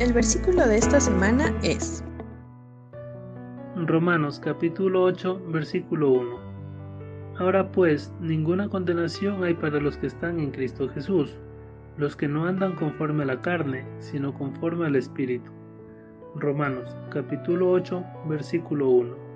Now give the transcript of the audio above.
El versículo de esta semana es Romanos capítulo 8 versículo 1. Ahora pues, ninguna condenación hay para los que están en Cristo Jesús, los que no andan conforme a la carne, sino conforme al Espíritu. Romanos capítulo 8 versículo 1.